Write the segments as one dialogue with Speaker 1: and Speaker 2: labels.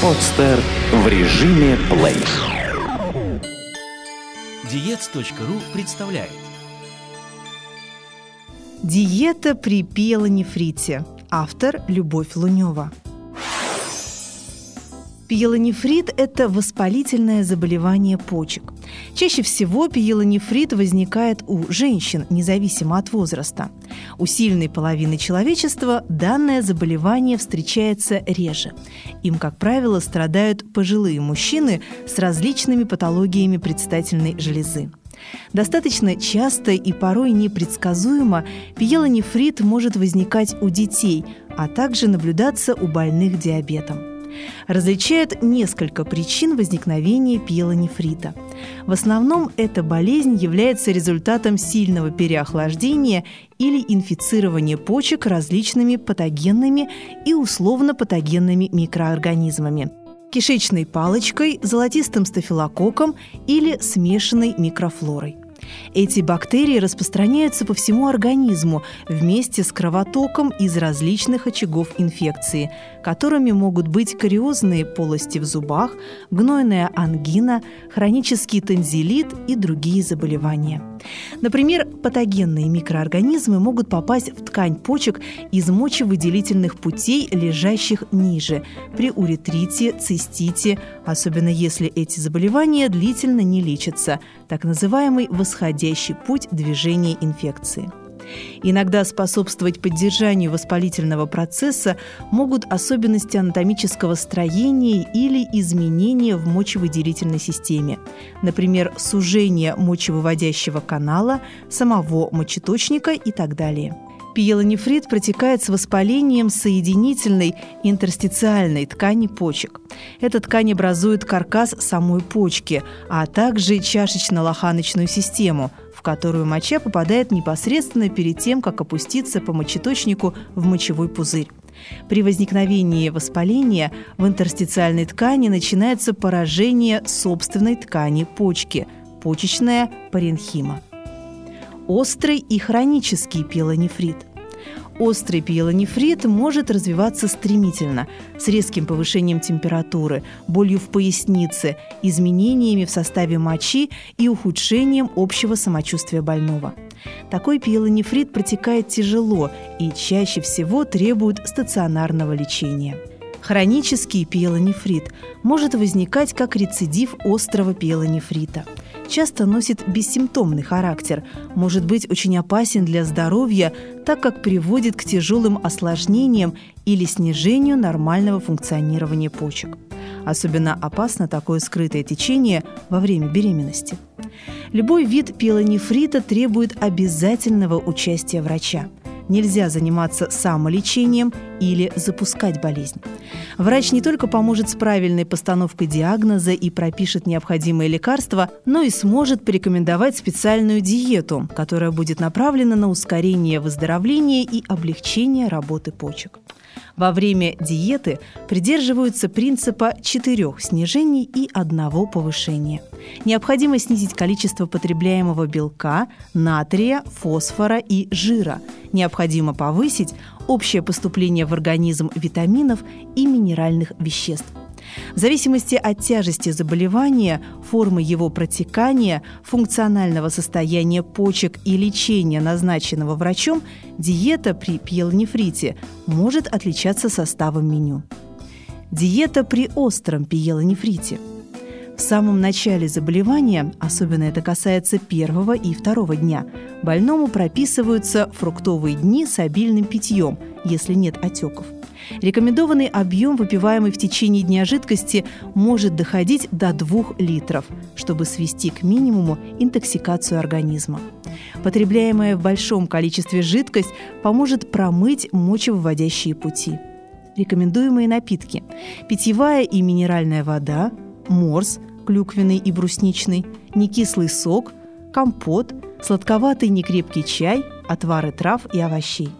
Speaker 1: Подстер в режиме плей.
Speaker 2: Диец.ру представляет
Speaker 3: Диета при пиелонефрите. Автор Любовь Лунева. Пиелонефрит – это воспалительное заболевание почек. Чаще всего пиелонефрит возникает у женщин, независимо от возраста. У сильной половины человечества данное заболевание встречается реже. Им, как правило, страдают пожилые мужчины с различными патологиями предстательной железы. Достаточно часто и порой непредсказуемо пиелонефрит может возникать у детей, а также наблюдаться у больных диабетом различает несколько причин возникновения пиелонефрита. В основном эта болезнь является результатом сильного переохлаждения или инфицирования почек различными патогенными и условно-патогенными микроорганизмами кишечной палочкой, золотистым стафилококком или смешанной микрофлорой. Эти бактерии распространяются по всему организму вместе с кровотоком из различных очагов инфекции, которыми могут быть кариозные полости в зубах, гнойная ангина, хронический танзелит и другие заболевания. Например, патогенные микроорганизмы могут попасть в ткань почек из мочевыделительных путей, лежащих ниже, при уретрите, цистите, особенно если эти заболевания длительно не лечатся, так называемый восходящий путь движения инфекции. Иногда способствовать поддержанию воспалительного процесса могут особенности анатомического строения или изменения в мочевыделительной системе, например, сужение мочевыводящего канала, самого мочеточника и так далее. Пиелонефрит протекает с воспалением соединительной интерстициальной ткани почек. Эта ткань образует каркас самой почки, а также чашечно-лоханочную систему – в которую моча попадает непосредственно перед тем, как опуститься по мочеточнику в мочевой пузырь. При возникновении воспаления в интерстициальной ткани начинается поражение собственной ткани почки – почечная паренхима. Острый и хронический пилонефрит. Острый пиелонефрит может развиваться стремительно, с резким повышением температуры, болью в пояснице, изменениями в составе мочи и ухудшением общего самочувствия больного. Такой пиелонефрит протекает тяжело и чаще всего требует стационарного лечения. Хронический пиелонефрит может возникать как рецидив острого пиелонефрита – часто носит бессимптомный характер, может быть очень опасен для здоровья, так как приводит к тяжелым осложнениям или снижению нормального функционирования почек. Особенно опасно такое скрытое течение во время беременности. Любой вид пилонефрита требует обязательного участия врача – нельзя заниматься самолечением или запускать болезнь. Врач не только поможет с правильной постановкой диагноза и пропишет необходимые лекарства, но и сможет порекомендовать специальную диету, которая будет направлена на ускорение выздоровления и облегчение работы почек. Во время диеты придерживаются принципа четырех снижений и одного повышения. Необходимо снизить количество потребляемого белка, натрия, фосфора и жира. Необходимо повысить общее поступление в организм витаминов и минеральных веществ. В зависимости от тяжести заболевания, формы его протекания, функционального состояния почек и лечения, назначенного врачом, диета при пиелонефрите может отличаться составом меню. Диета при остром пиелонефрите – в самом начале заболевания, особенно это касается первого и второго дня, больному прописываются фруктовые дни с обильным питьем, если нет отеков. Рекомендованный объем выпиваемой в течение дня жидкости может доходить до 2 литров, чтобы свести к минимуму интоксикацию организма. Потребляемая в большом количестве жидкость поможет промыть мочевыводящие пути. Рекомендуемые напитки – питьевая и минеральная вода, морс, клюквенный и брусничный, некислый сок, компот, сладковатый некрепкий чай, отвары трав и овощей –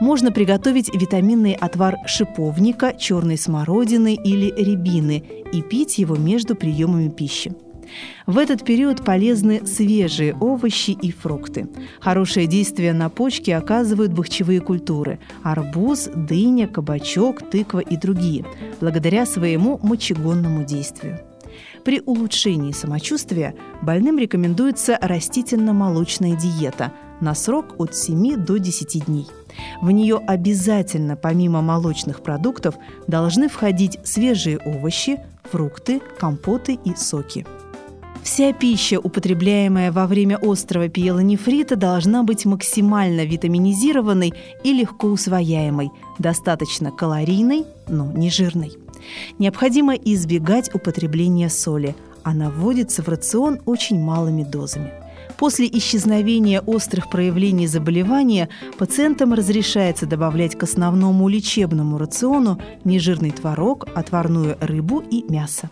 Speaker 3: можно приготовить витаминный отвар шиповника, черной смородины или рябины и пить его между приемами пищи. В этот период полезны свежие овощи и фрукты. Хорошее действие на почки оказывают бахчевые культуры – арбуз, дыня, кабачок, тыква и другие, благодаря своему мочегонному действию. При улучшении самочувствия больным рекомендуется растительно-молочная диета на срок от 7 до 10 дней. В нее обязательно, помимо молочных продуктов, должны входить свежие овощи, фрукты, компоты и соки. Вся пища, употребляемая во время острого пиелонефрита, должна быть максимально витаминизированной и легко усвояемой, достаточно калорийной, но не жирной. Необходимо избегать употребления соли. Она вводится в рацион очень малыми дозами. После исчезновения острых проявлений заболевания пациентам разрешается добавлять к основному лечебному рациону нежирный творог, отварную рыбу и мясо.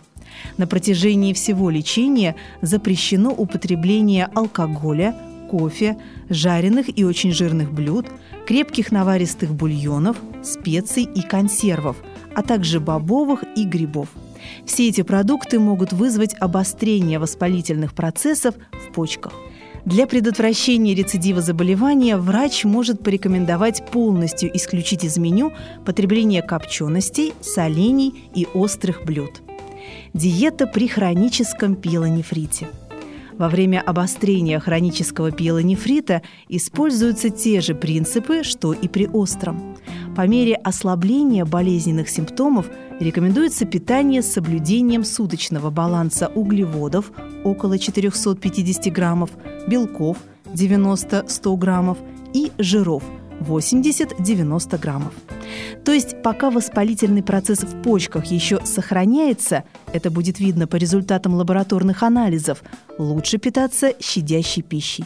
Speaker 3: На протяжении всего лечения запрещено употребление алкоголя, кофе, жареных и очень жирных блюд, крепких наваристых бульонов, специй и консервов, а также бобовых и грибов. Все эти продукты могут вызвать обострение воспалительных процессов в почках. Для предотвращения рецидива заболевания врач может порекомендовать полностью исключить из меню потребление копченостей, солений и острых блюд. Диета при хроническом пиелонефрите. Во время обострения хронического пиелонефрита используются те же принципы, что и при остром. По мере ослабления болезненных симптомов рекомендуется питание с соблюдением суточного баланса углеводов около 450 граммов, белков 90-100 граммов и жиров 80-90 граммов. То есть пока воспалительный процесс в почках еще сохраняется, это будет видно по результатам лабораторных анализов, лучше питаться щадящей пищей.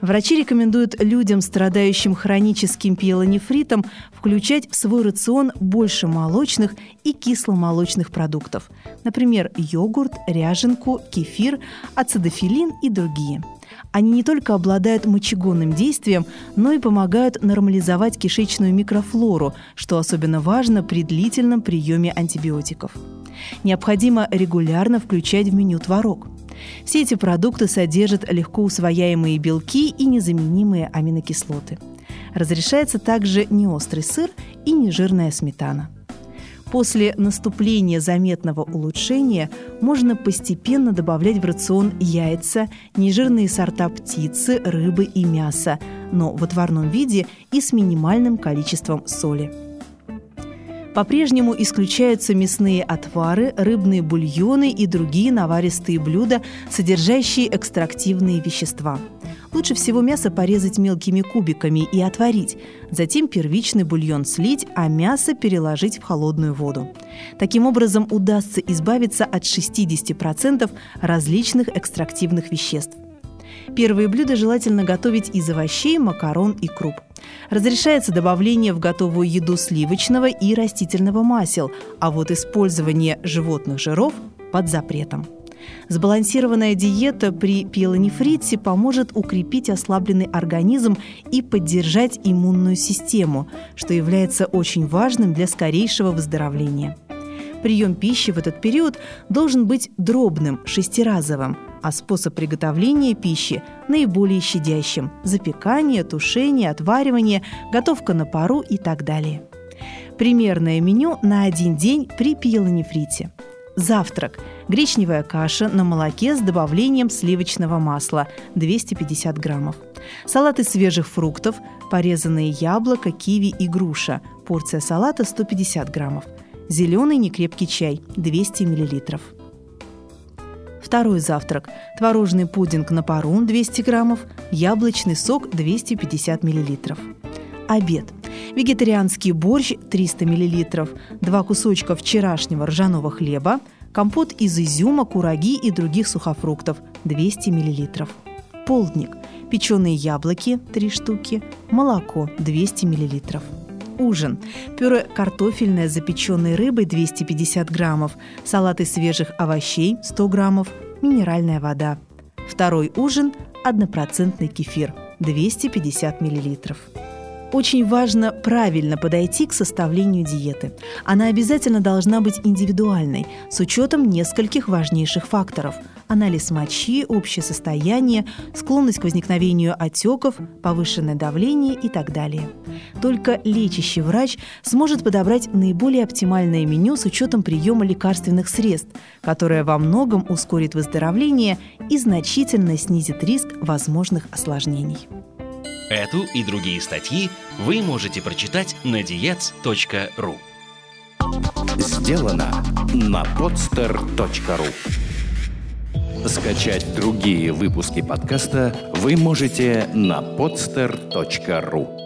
Speaker 3: Врачи рекомендуют людям, страдающим хроническим пиелонефритом, включать в свой рацион больше молочных и кисломолочных продуктов. Например, йогурт, ряженку, кефир, ацидофилин и другие – они не только обладают мочегонным действием, но и помогают нормализовать кишечную микрофлору, что особенно важно при длительном приеме антибиотиков. Необходимо регулярно включать в меню творог. Все эти продукты содержат легко усвояемые белки и незаменимые аминокислоты. Разрешается также неострый сыр и нежирная сметана. После наступления заметного улучшения можно постепенно добавлять в рацион яйца, нежирные сорта птицы, рыбы и мяса, но в отварном виде и с минимальным количеством соли. По-прежнему исключаются мясные отвары, рыбные бульоны и другие наваристые блюда, содержащие экстрактивные вещества. Лучше всего мясо порезать мелкими кубиками и отварить, затем первичный бульон слить, а мясо переложить в холодную воду. Таким образом удастся избавиться от 60% различных экстрактивных веществ. Первые блюда желательно готовить из овощей, макарон и круп. Разрешается добавление в готовую еду сливочного и растительного масел, а вот использование животных жиров под запретом. Сбалансированная диета при пиелонефрите поможет укрепить ослабленный организм и поддержать иммунную систему, что является очень важным для скорейшего выздоровления. Прием пищи в этот период должен быть дробным, шестиразовым, а способ приготовления пищи наиболее щадящим – запекание, тушение, отваривание, готовка на пару и так далее. Примерное меню на один день при пиелонефрите. Завтрак – гречневая каша на молоке с добавлением сливочного масла – 250 граммов. Салат из свежих фруктов, порезанные яблоко, киви и груша. Порция салата 150 граммов. Зеленый некрепкий чай 200 миллилитров. Второй завтрак. Творожный пудинг на пару 200 граммов, яблочный сок 250 миллилитров. Обед. Вегетарианский борщ 300 миллилитров, два кусочка вчерашнего ржаного хлеба, компот из изюма, кураги и других сухофруктов 200 миллилитров. Полдник. Печеные яблоки 3 штуки, молоко 200 миллилитров ужин. Пюре картофельное с запеченной рыбой 250 граммов, салат из свежих овощей 100 граммов, минеральная вода. Второй ужин – однопроцентный кефир 250 миллилитров. Очень важно правильно подойти к составлению диеты. Она обязательно должна быть индивидуальной, с учетом нескольких важнейших факторов – анализ мочи, общее состояние, склонность к возникновению отеков, повышенное давление и так далее. Только лечащий врач сможет подобрать наиболее оптимальное меню с учетом приема лекарственных средств, которое во многом ускорит выздоровление и значительно снизит риск возможных осложнений.
Speaker 2: Эту и другие статьи вы можете прочитать на diets.ru
Speaker 1: Сделано на podster.ru Скачать другие выпуски подкаста вы можете на podster.ru